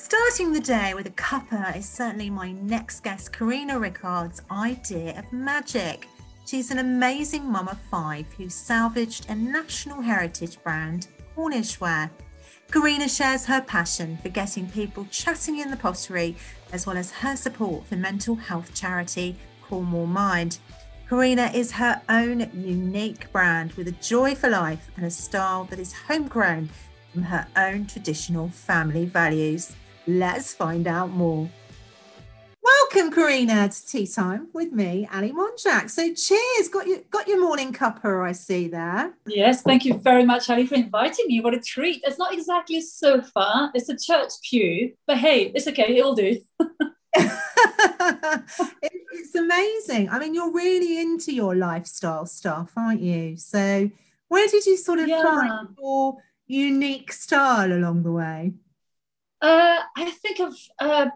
Starting the day with a cuppa is certainly my next guest, Karina Rickards' idea of magic. She's an amazing mum of five who salvaged a national heritage brand, Cornishware. Karina shares her passion for getting people chatting in the pottery, as well as her support for mental health charity Cornwall Mind. Karina is her own unique brand with a joy for life and a style that is homegrown from her own traditional family values. Let's find out more. Welcome, Karina, to tea time with me, Ali Monjak. So, cheers! Got your got your morning cuppa, I see there. Yes, thank you very much, Ali, for inviting me. What a treat! It's not exactly a sofa; it's a church pew, but hey, it's okay. It'll do. it, it's amazing. I mean, you're really into your lifestyle stuff, aren't you? So, where did you sort of yeah. find your unique style along the way? Uh, I think of. Uh,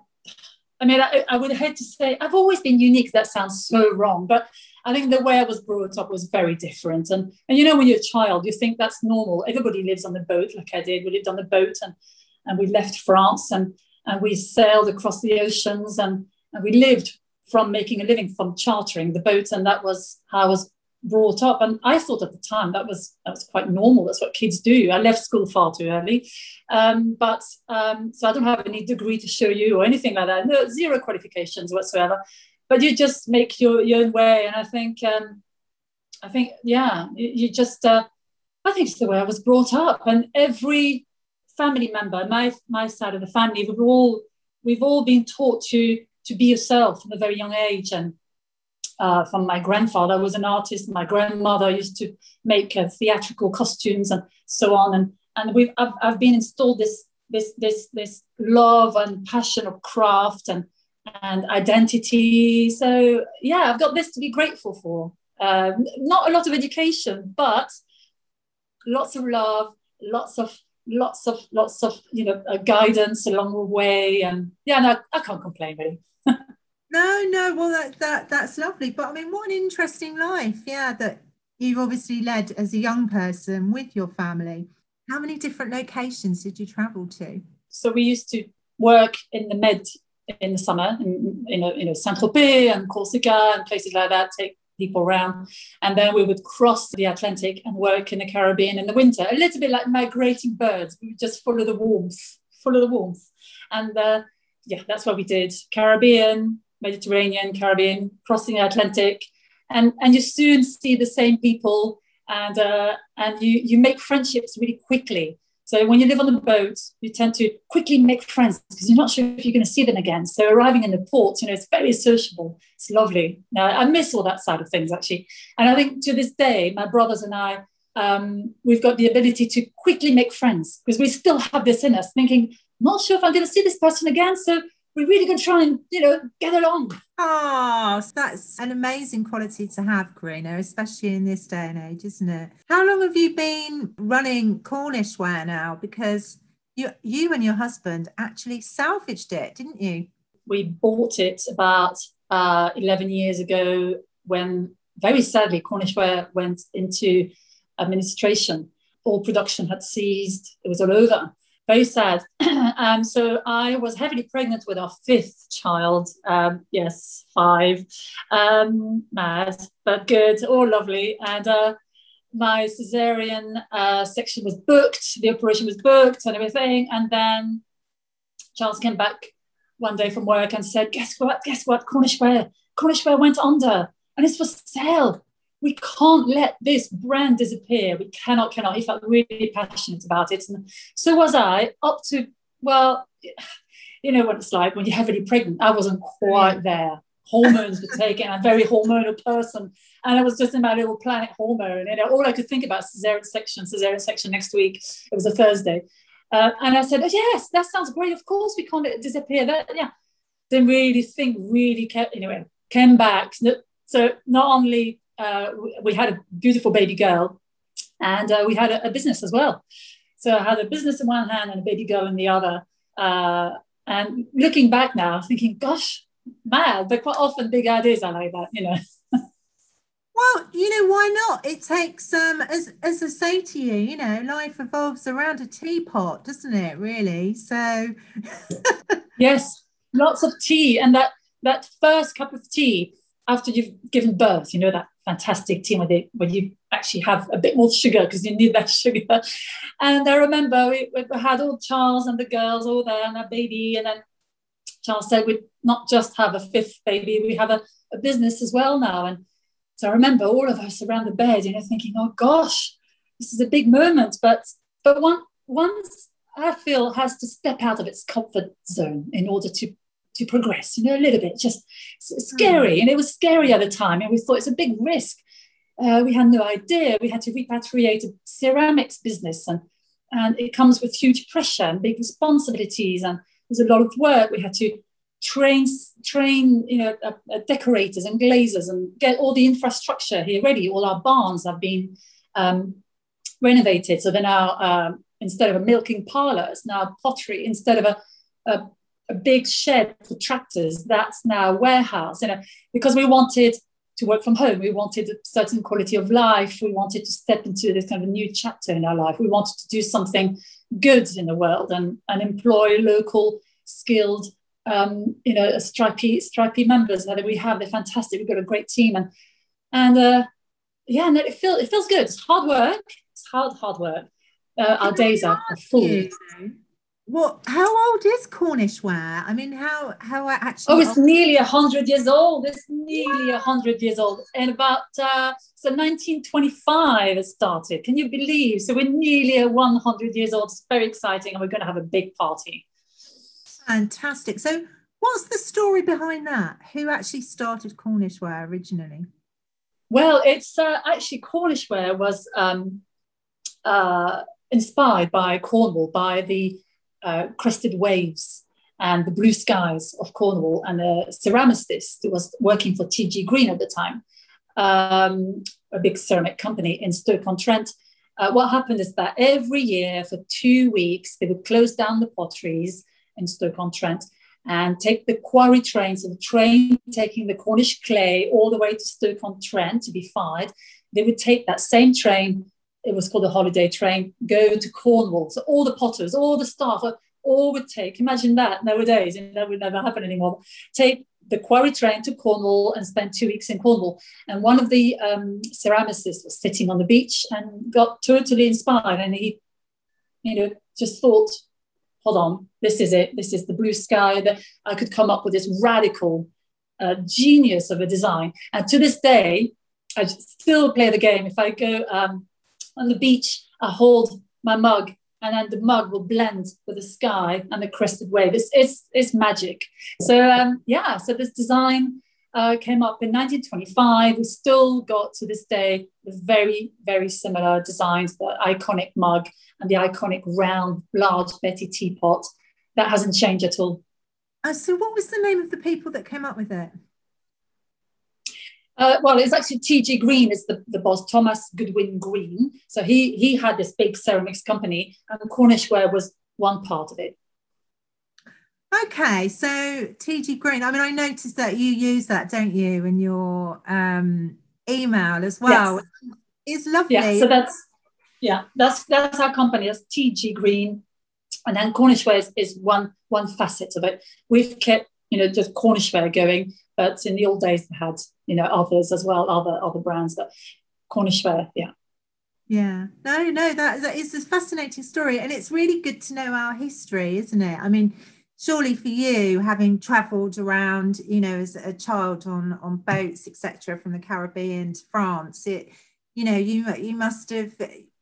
I mean, I, I, would hate to say I've always been unique. That sounds so wrong, but I think the way I was brought up was very different. And and you know, when you're a child, you think that's normal. Everybody lives on the boat, like I did. We lived on the boat, and and we left France, and and we sailed across the oceans, and and we lived from making a living from chartering the boats, and that was how I was brought up. And I thought at the time that was that was quite normal. That's what kids do. I left school far too early, um, but um, so I don't have any degree to show you or anything like that. No, zero qualifications whatsoever. But you just make your, your own way, and I think um, I think yeah, you, you just uh, I think it's the way I was brought up, and every family member, my my side of the family, we've all we've all been taught to to be yourself from a very young age and uh, from my grandfather was an artist. My grandmother used to make uh, theatrical costumes and so on. And and we've I've, I've been installed this this this this love and passion of craft and and identity. So yeah, I've got this to be grateful for. Uh, not a lot of education, but lots of love, lots of lots of lots of you know uh, guidance along the way, and yeah, no, I can't complain really. No, no. Well, that that that's lovely. But I mean, what an interesting life, yeah. That you've obviously led as a young person with your family. How many different locations did you travel to? So we used to work in the Med in the summer, in, in you know Saint Tropez and Corsica and places like that. Take people around, and then we would cross the Atlantic and work in the Caribbean in the winter. A little bit like migrating birds. We would just follow the warmth, follow the warmth, and uh, yeah, that's what we did. Caribbean, Mediterranean, Caribbean, crossing the Atlantic, and and you soon see the same people, and uh, and you you make friendships really quickly. So when you live on the boat, you tend to quickly make friends because you're not sure if you're going to see them again. So arriving in the port, you know, it's very sociable. It's lovely. Now, I miss all that side of things actually, and I think to this day, my brothers and I. Um, we've got the ability to quickly make friends because we still have this in us, thinking, not sure if I'm going to see this person again. So we're really going to try and you know get along. Oh so that's an amazing quality to have karina especially in this day and age isn't it? How long have you been running cornish ware now? Because you you and your husband actually salvaged it didn't you? We bought it about uh, 11 years ago when very sadly cornish ware went into administration. All production had ceased. It was all over very sad. um, so I was heavily pregnant with our fifth child. Um, yes, five. Um, mad, but good, all lovely. And uh, my cesarean uh, section was booked, the operation was booked and everything. And then Charles came back one day from work and said, Guess what? Guess what? Cornish Ware, Cornish Ware went under and it's for sale we can't let this brand disappear. We cannot, cannot. He felt really passionate about it. And so was I, up to, well, you know what it's like when you're heavily pregnant. I wasn't quite there. Hormones were taken. I'm a very hormonal person. And I was just in my little planet hormone. And all I could think about cesarean section, cesarean section next week. It was a Thursday. Uh, and I said, oh, yes, that sounds great. Of course we can't disappear. That, yeah. Didn't really think, really kept, anyway, came back. So not only uh, we had a beautiful baby girl and uh, we had a, a, business as well. So I had a business in one hand and a baby girl in the other. Uh, and looking back now, thinking, gosh, mad, but quite often big ideas are like that, you know. Well, you know, why not? It takes um as as I say to you, you know, life revolves around a teapot, doesn't it, really? So Yes, lots of tea. And that that first cup of tea after you've given birth, you know, that fantastic tea where, they, where you actually have a bit more sugar because you need that sugar. And I remember we, we had all Charles and the girls all there and a baby. And then Charles said we'd not just have a fifth baby, we have a, a business as well now. And so I remember all of us around the bed, you know, thinking, oh gosh, this is a big moment. But but one once I feel has to step out of its comfort zone in order to to progress, you know, a little bit, just scary. Mm. And it was scary at the time. And we thought it's a big risk. Uh, we had no idea. We had to repatriate a ceramics business and, and it comes with huge pressure and big responsibilities. And there's a lot of work. We had to train, train you know, uh, uh, decorators and glazers and get all the infrastructure here ready. All our barns have been um, renovated. So they're now, um, instead of a milking parlor, it's now pottery. Instead of a, a a big shed for tractors. That's now warehouse you know because we wanted to work from home. We wanted a certain quality of life. We wanted to step into this kind of new chapter in our life. We wanted to do something good in the world and, and employ local skilled um, you know stripey stripey members. That we have they're fantastic. We've got a great team and and uh, yeah and it feels it feels good. It's hard work. It's hard hard work. Uh, our days are, are full. You what? How old is Cornish ware? I mean, how how actually? Oh, it's nearly a hundred years old. It's nearly a hundred years old, and about uh, so 1925 it started. Can you believe? So we're nearly a 100 years old. It's very exciting, and we're going to have a big party. Fantastic. So, what's the story behind that? Who actually started Cornish ware originally? Well, it's uh, actually Cornish ware was um, uh, inspired by Cornwall by the uh, crested waves and the blue skies of Cornwall, and a ceramicist who was working for TG Green at the time, um, a big ceramic company in Stoke-on-Trent. Uh, what happened is that every year for two weeks, they would close down the potteries in Stoke-on-Trent and take the quarry train, so the train taking the Cornish clay all the way to Stoke-on-Trent to be fired. They would take that same train it was called the holiday train, go to Cornwall. So all the potters, all the staff, all would take, imagine that nowadays, and that would never happen anymore, take the quarry train to Cornwall and spend two weeks in Cornwall. And one of the um, ceramicists was sitting on the beach and got totally inspired. And he, you know, just thought, hold on, this is it. This is the blue sky that I could come up with this radical uh, genius of a design. And to this day, I still play the game. If I go um, on the beach, I hold my mug and then the mug will blend with the sky and the crested wave. It's, it's, it's magic. So um, yeah, so this design uh, came up in 1925. We still got to this day the very, very similar designs, the iconic mug and the iconic round, large Betty teapot. That hasn't changed at all. Uh, so what was the name of the people that came up with it? Uh, well, it's actually T.G. Green is the, the boss, Thomas Goodwin Green. So he he had this big ceramics company, and Cornish ware was one part of it. Okay, so TG Green. I mean, I noticed that you use that, don't you, in your um, email as well. Yes. It's lovely. Yeah, so that's yeah, that's that's our company. That's TG Green, and then Cornish ware is, is one one facet of it. We've kept you know just Cornish ware going, but in the old days they had you know others as well, other other brands. But Cornish ware, yeah. Yeah, no, no, that, that is a fascinating story, and it's really good to know our history, isn't it? I mean, surely for you, having travelled around, you know, as a child on on boats, etc., from the Caribbean to France, it, you know, you you must have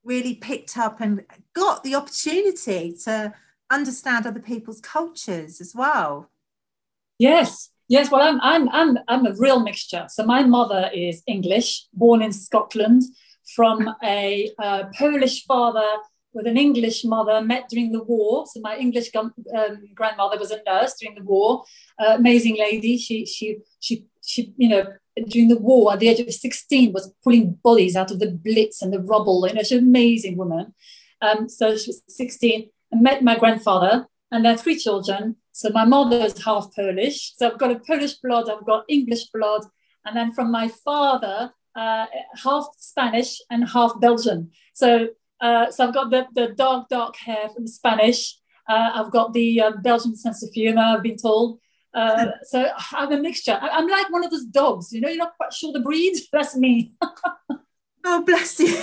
really picked up and got the opportunity to understand other people's cultures as well. Yes, Yes, well, I'm, I'm, I'm, I'm a real mixture. So my mother is English, born in Scotland, from a uh, Polish father with an English mother, met during the war. So my English um, grandmother was a nurse during the war, uh, amazing lady. She, she, she, she, you know, during the war at the age of 16 was pulling bodies out of the blitz and the rubble. You know, she's an amazing woman. Um, so she was 16 and met my grandfather and their three children. So my mother is half Polish. So I've got a Polish blood, I've got English blood. And then from my father, uh, half Spanish and half Belgian. So, uh, so I've got the, the dark, dark hair from Spanish. Uh, I've got the uh, Belgian sense of humor, I've been told. Uh, so I'm a mixture. I, am like one of those dogs, you know, you're not quite sure the breed. That's me. oh, bless you.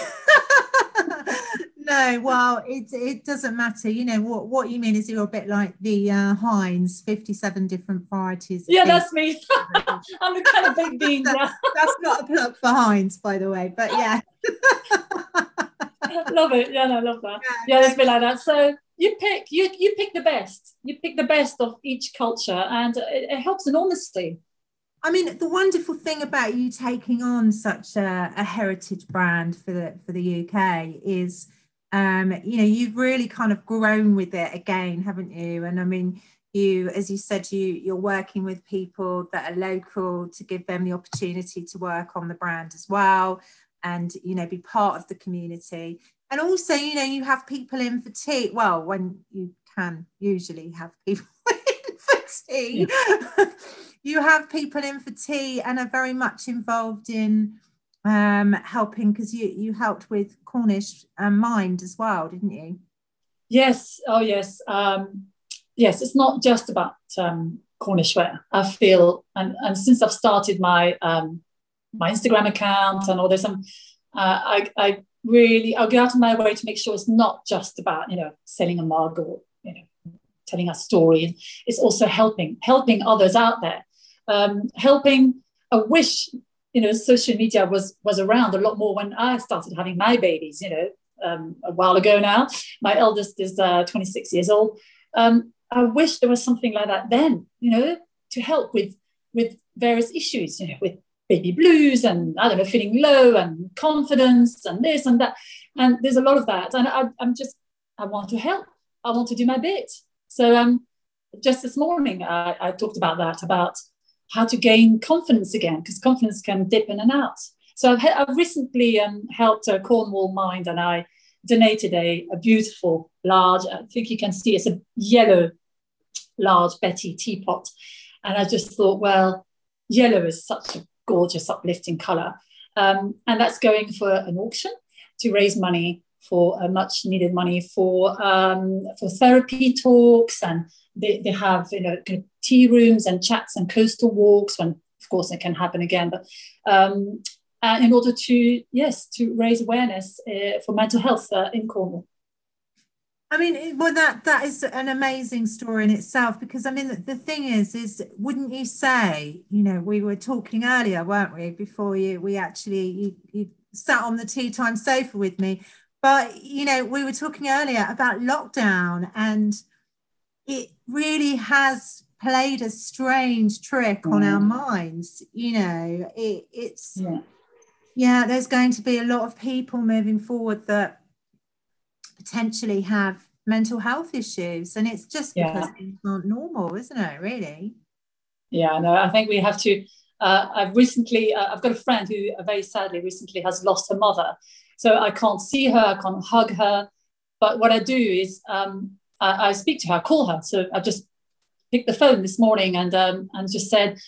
no, well, it it doesn't matter. You know what what you mean is you're a bit like the uh, Heinz, fifty-seven different varieties. Yeah, that's me. I'm the kind of big bean. that's, that's not a plug for Heinz, by the way, but yeah. love it. Yeah, no, I love that. Yeah, yeah it's been like that. So you pick you you pick the best. You pick the best of each culture, and it, it helps enormously. I mean, the wonderful thing about you taking on such a, a heritage brand for the for the UK is um, you know, you've really kind of grown with it again, haven't you? And I mean, you, as you said, you you're working with people that are local to give them the opportunity to work on the brand as well, and you know, be part of the community. And also, you know, you have people in for tea. Well, when you can usually have people in for tea, yeah. you have people in for tea and are very much involved in um, helping because you you helped with Cornish um, Mind as well, didn't you? Yes. Oh, yes. Um, yes. It's not just about um, Cornish ware. I feel, and, and since I've started my um, my Instagram account and all this, um, uh, I, I really I'll go out of my way to make sure it's not just about you know selling a mug or you know telling a story. It's also helping helping others out there, um, helping. I wish you know, social media was was around a lot more when I started having my babies. You know, um, a while ago now. My eldest is uh, 26 years old. Um, I wish there was something like that then. You know, to help with with various issues. You know, with baby blues and I don't know, feeling low and confidence and this and that. And there's a lot of that. And I, am just I want to help. I want to do my bit. So um, just this morning I, I talked about that about how to gain confidence again, because confidence can dip in and out. So I've, I've recently um, helped uh, Cornwall Mind and I donated a, a beautiful, large, I think you can see it's a yellow, large Betty teapot. And I just thought, well, yellow is such a gorgeous, uplifting color. Um, and that's going for an auction to raise money for uh, much needed money for um, for therapy talks. And they, they have you know tea rooms and chats and coastal walks when of course it can happen again. But um, uh, in order to yes to raise awareness uh, for mental health uh, in cornwall. I mean, well, that that is an amazing story in itself because I mean, the, the thing is, is wouldn't you say, you know, we were talking earlier, weren't we, before you we actually you, you sat on the tea time sofa with me, but you know, we were talking earlier about lockdown and it really has played a strange trick mm. on our mm. minds you know it, it's yeah. yeah there's going to be a lot of people moving forward that potentially have mental health issues and it's just yeah. because things aren't normal isn't it really yeah no i think we have to uh, i've recently uh, i've got a friend who uh, very sadly recently has lost her mother so i can't see her i can't hug her but what i do is um, I, I speak to her, call her. So I just picked the phone this morning and um, and just said,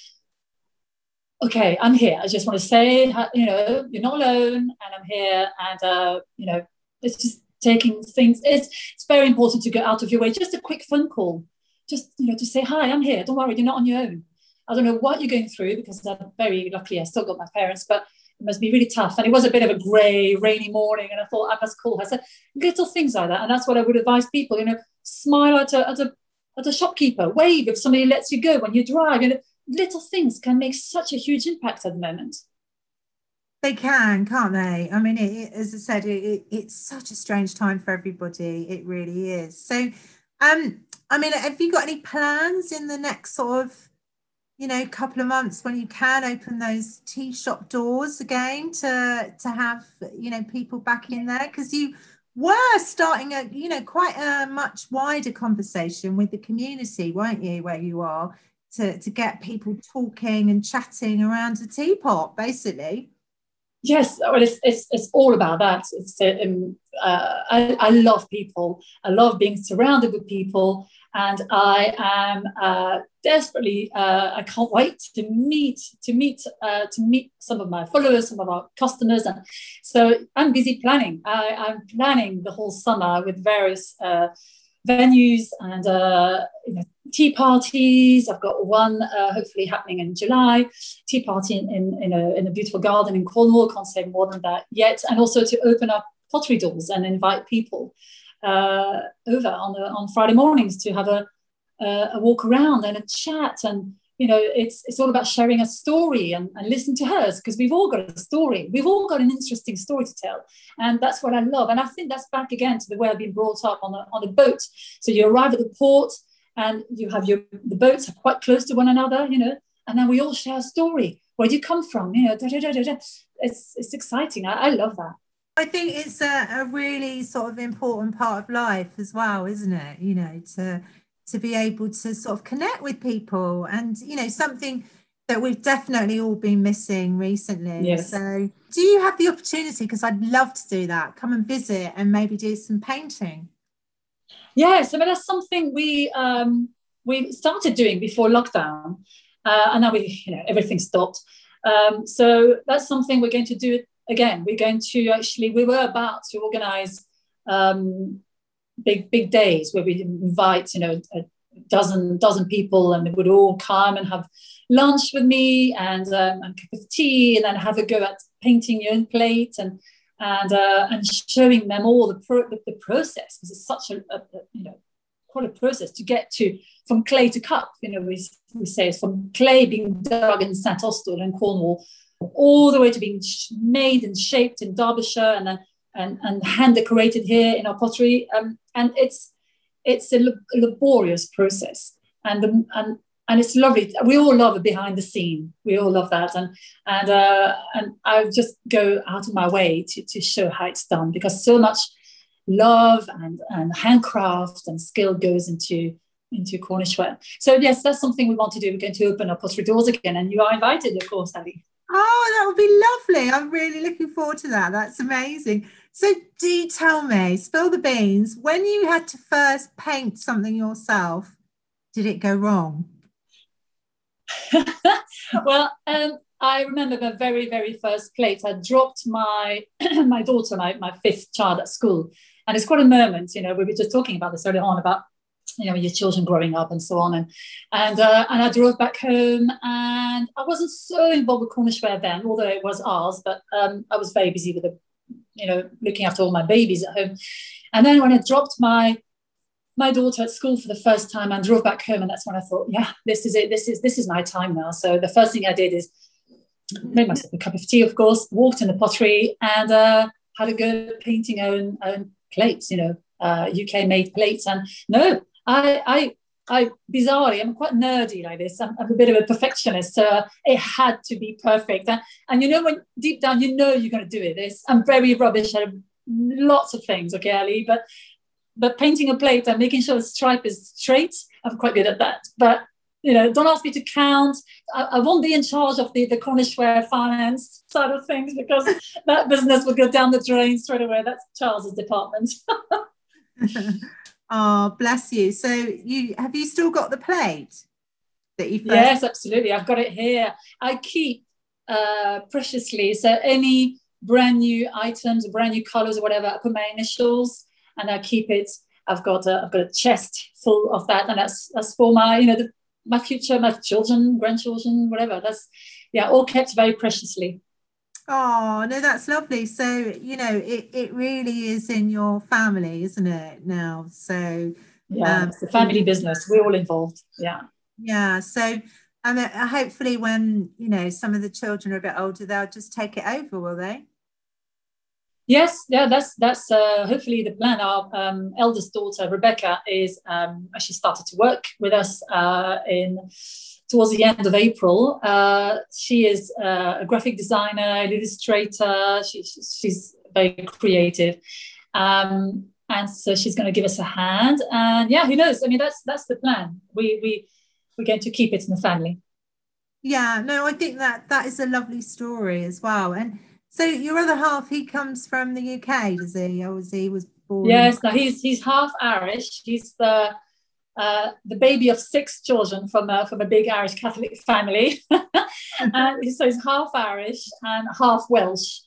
okay, I'm here. I just want to say, you know, you're not alone, and I'm here, and uh, you know, it's just taking things. It's it's very important to go out of your way. Just a quick phone call, just you know, to say hi, I'm here. Don't worry, you're not on your own. I don't know what you're going through because I'm very lucky. I still got my parents, but it must be really tough. And it was a bit of a grey, rainy morning, and I thought I must call her. So little things like that, and that's what I would advise people. You know, smile at a, at a, at a shopkeeper, wave if somebody lets you go when you drive. You know, little things can make such a huge impact at the moment. They can, can't they? I mean, it, it, as I said, it, it's such a strange time for everybody. It really is. So, um, I mean, have you got any plans in the next sort of, you know, a couple of months when you can open those tea shop doors again to to have you know people back in there? Because you were starting a you know quite a much wider conversation with the community weren't you where you are to, to get people talking and chatting around a teapot basically? Yes well it's, it's, it's all about that. It's um, uh, I, I love people. I love being surrounded with people and I am uh, desperately. Uh, I can't wait to meet to meet uh, to meet some of my followers, some of our customers, and so I'm busy planning. I, am planning the whole summer with various uh, venues and uh, you know, tea parties. I've got one uh, hopefully happening in July, tea party in, in, in, a, in a beautiful garden in Cornwall. Can't say more than that yet. And also to open up pottery doors and invite people uh, over on, the, on Friday mornings to have a, a walk around and a chat and you know, it's it's all about sharing a story and, and listen to hers because we've all got a story. We've all got an interesting story to tell. And that's what I love. And I think that's back again to the way I've been brought up on a, on a boat. So you arrive at the port and you have your, the boats are quite close to one another, you know, and then we all share a story. Where do you come from? You know, da, da, da, da, da. It's, it's exciting. I, I love that. I think it's a, a really sort of important part of life as well, isn't it? You know, to to be able to sort of connect with people and you know something that we've definitely all been missing recently yes. so do you have the opportunity because i'd love to do that come and visit and maybe do some painting yes i mean that's something we um we started doing before lockdown uh, and now we you know everything stopped um, so that's something we're going to do again we're going to actually we were about to organize um, big big days where we invite you know a dozen dozen people and they would all come and have lunch with me and um, and cup of tea and then have a go at painting your own plate and and uh, and showing them all the pro- the, the process. Because it's such a, a, a, you know quite a process to get to from clay to cup. You know we, we say from clay being dug in St Austell in Cornwall all the way to being made and shaped in Derbyshire and and, and hand decorated here in our pottery. Um, and it's it's a laborious process. And, the, and and it's lovely. We all love a behind the scene. We all love that, and and uh, and I just go out of my way to, to show how it's done because so much love and and handcraft and skill goes into into Cornish ware. So yes, that's something we want to do. We're going to open our pottery doors again, and you are invited, of course, Ali. Oh, that would be lovely. I'm really looking forward to that. That's amazing. So, do tell me, spill the beans, when you had to first paint something yourself, did it go wrong? well, um, I remember the very, very first plate. I dropped my my daughter, my, my fifth child at school. And it's quite a moment, you know, we were just talking about this earlier on about you know your children growing up and so on. And and uh, and I drove back home and I wasn't so involved with Cornish ware then although it was ours but um, I was very busy with the you know looking after all my babies at home. And then when I dropped my my daughter at school for the first time and drove back home and that's when I thought yeah this is it this is this is my time now. So the first thing I did is made myself a cup of tea of course walked in the pottery and uh, had a go painting own own plates you know uh, UK made plates. And no I, I, I bizarrely, I'm quite nerdy like this. I'm, I'm a bit of a perfectionist, so it had to be perfect. And, and you know, when deep down you know you're going to do it. This I'm very rubbish at lots of things, okay, Ali. But but painting a plate and making sure the stripe is straight, I'm quite good at that. But you know, don't ask me to count. I, I, won't be in charge of the, the Cornish ware finance side of things because that business will go down the drain straight away. That's Charles's department. Oh, bless you. So you have you still got the plate that you first- Yes, absolutely. I've got it here. I keep uh preciously. So any brand new items, brand new colors or whatever, I put my initials and I keep it. I've got a I've got a chest full of that, and that's that's for my, you know, the, my future, my children, grandchildren, whatever. That's yeah, all kept very preciously. Oh, no, that's lovely. So, you know, it, it really is in your family, isn't it, now? So, yeah, um, it's a family business. We're all involved. Yeah. Yeah. So, I mean, hopefully, when, you know, some of the children are a bit older, they'll just take it over, will they? Yes, yeah, that's that's uh, hopefully the plan. Our um, eldest daughter Rebecca is um, she started to work with us uh, in towards the end of April. Uh, she is uh, a graphic designer, illustrator. She, she's very creative. Um, and so she's going to give us a hand. And yeah, who knows? I mean, that's that's the plan. We we we're going to keep it in the family. Yeah, no, I think that that is a lovely story as well. And so your other half, he comes from the UK, does he? Or was he was born? Yes, no, he's he's half Irish. He's the uh, the baby of six children from a, from a big Irish Catholic family. and so he's half Irish and half Welsh.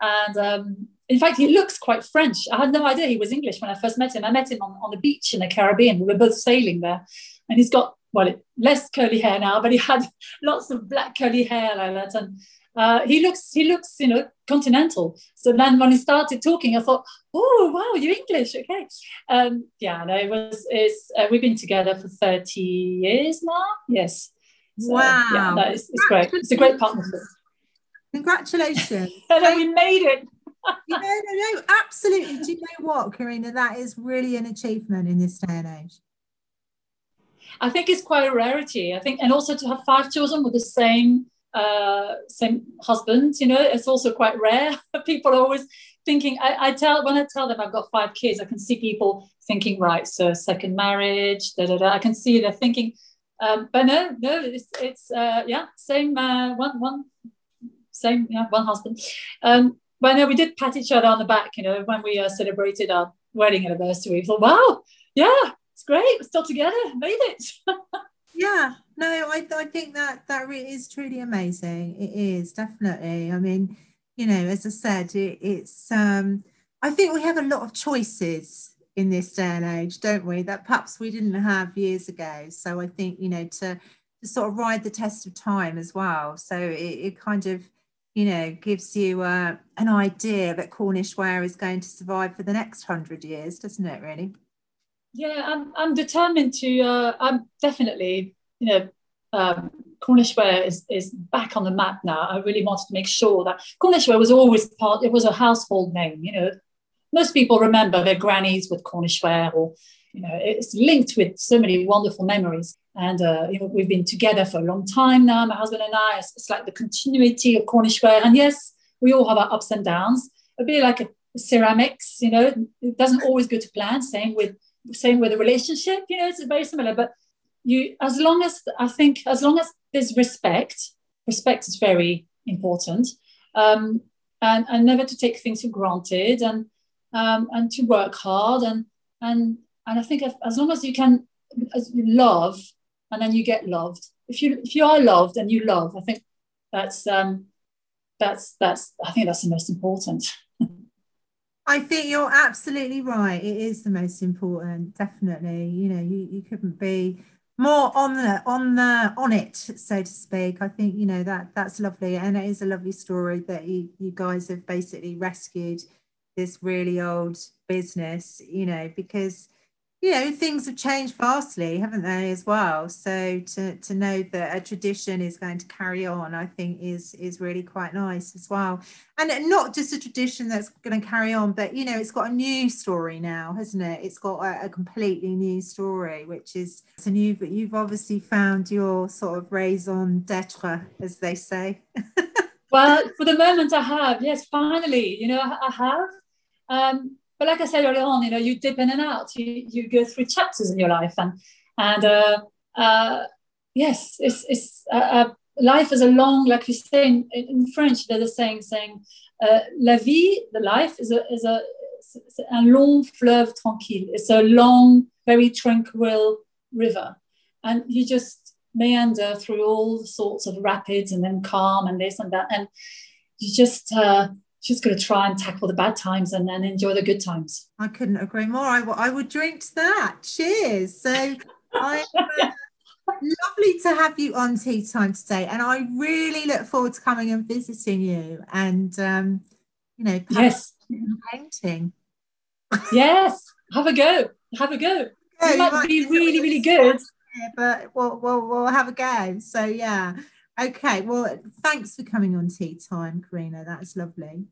And um, in fact, he looks quite French. I had no idea he was English when I first met him. I met him on, on the beach in the Caribbean. We were both sailing there. And he's got, well, less curly hair now, but he had lots of black curly hair like that. And uh, he looks, he looks, you know, continental. So then when he started talking, I thought, oh, wow, you're English. Okay. Um, yeah, no, it was, it's, uh, we've been together for 30 years now. Yes. So, wow. Yeah, that is, it's great. It's a great partnership. Congratulations. and we made it. no, no, no, absolutely. Do you know what, Karina? That is really an achievement in this day and age. I think it's quite a rarity. I think, and also to have five children with the same uh, same husband, you know, it's also quite rare. people are always thinking. I, I, tell when I tell them I've got five kids, I can see people thinking, right, so second marriage, da da da. I can see they're thinking, um, but no, no, it's it's uh, yeah, same uh, one one same yeah one husband. Um, but no, we did pat each other on the back, you know, when we uh, celebrated our wedding anniversary. We thought, wow, yeah, it's great. We're still together, made it. yeah, no, I, I think that that is truly amazing. It is definitely. I mean, you know, as I said, it, it's. um I think we have a lot of choices in this day and age, don't we? That perhaps we didn't have years ago. So I think you know to to sort of ride the test of time as well. So it, it kind of you know, gives you uh, an idea that Cornish ware is going to survive for the next hundred years, doesn't it? Really? Yeah, I'm, I'm determined to. Uh, I'm definitely, you know, um, Cornish ware is, is back on the map now. I really wanted to make sure that Cornish ware was always part. It was a household name. You know, most people remember their grannies with Cornish ware, or you know, it's linked with so many wonderful memories. And uh, you know, we've been together for a long time now, my husband and I. It's, it's like the continuity of Cornish ware. And yes, we all have our ups and downs. A bit like a ceramics, you know, it doesn't always go to plan. Same with same with a relationship, you know, it's very similar. But you, as long as I think, as long as there's respect, respect is very important, um, and and never to take things for granted, and um, and to work hard, and and and I think if, as long as you can as you love and then you get loved. If you if you are loved and you love, I think that's um that's that's I think that's the most important. I think you're absolutely right. It is the most important, definitely. You know, you, you couldn't be more on the on the on it, so to speak. I think you know that that's lovely, and it is a lovely story that you you guys have basically rescued this really old business. You know, because you know things have changed vastly haven't they as well? So to to know that a tradition is going to carry on i think is is really quite nice as well. And not just a tradition that's going to carry on but you know it's got a new story now hasn't it? It's got a, a completely new story which is and you've you've obviously found your sort of raison d'etre as they say. Well for the moment i have yes finally you know I have. Um, but like I said earlier on, you know, you dip in and out. You you go through chapters in your life, and and uh, uh, yes, it's it's uh, uh life is a long, like you say in, in French, there's a saying saying uh, la vie, the life is a is a un long fleuve tranquille. It's a long, very tranquil river, and you just meander through all sorts of rapids and then calm and this and that, and you just just going to try and tackle the bad times and then enjoy the good times. I couldn't agree more. I, I would drink to that. Cheers. So I. Uh, lovely to have you on tea time today and i really look forward to coming and visiting you and um you know yes painting yes have a go have a go it might, might be really really good but we'll, we'll, we'll have a go so yeah Okay, well, thanks for coming on Tea Time, Karina. That's lovely.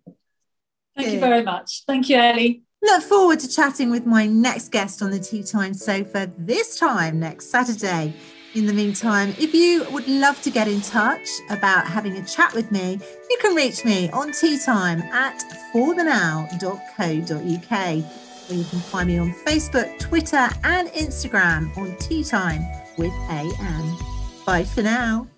Thank Good. you very much. Thank you, Ellie. Look forward to chatting with my next guest on the Tea Time sofa this time next Saturday. In the meantime, if you would love to get in touch about having a chat with me, you can reach me on teatime at forthenow.co.uk. Or you can find me on Facebook, Twitter, and Instagram on Tea Time with AM. Bye for now.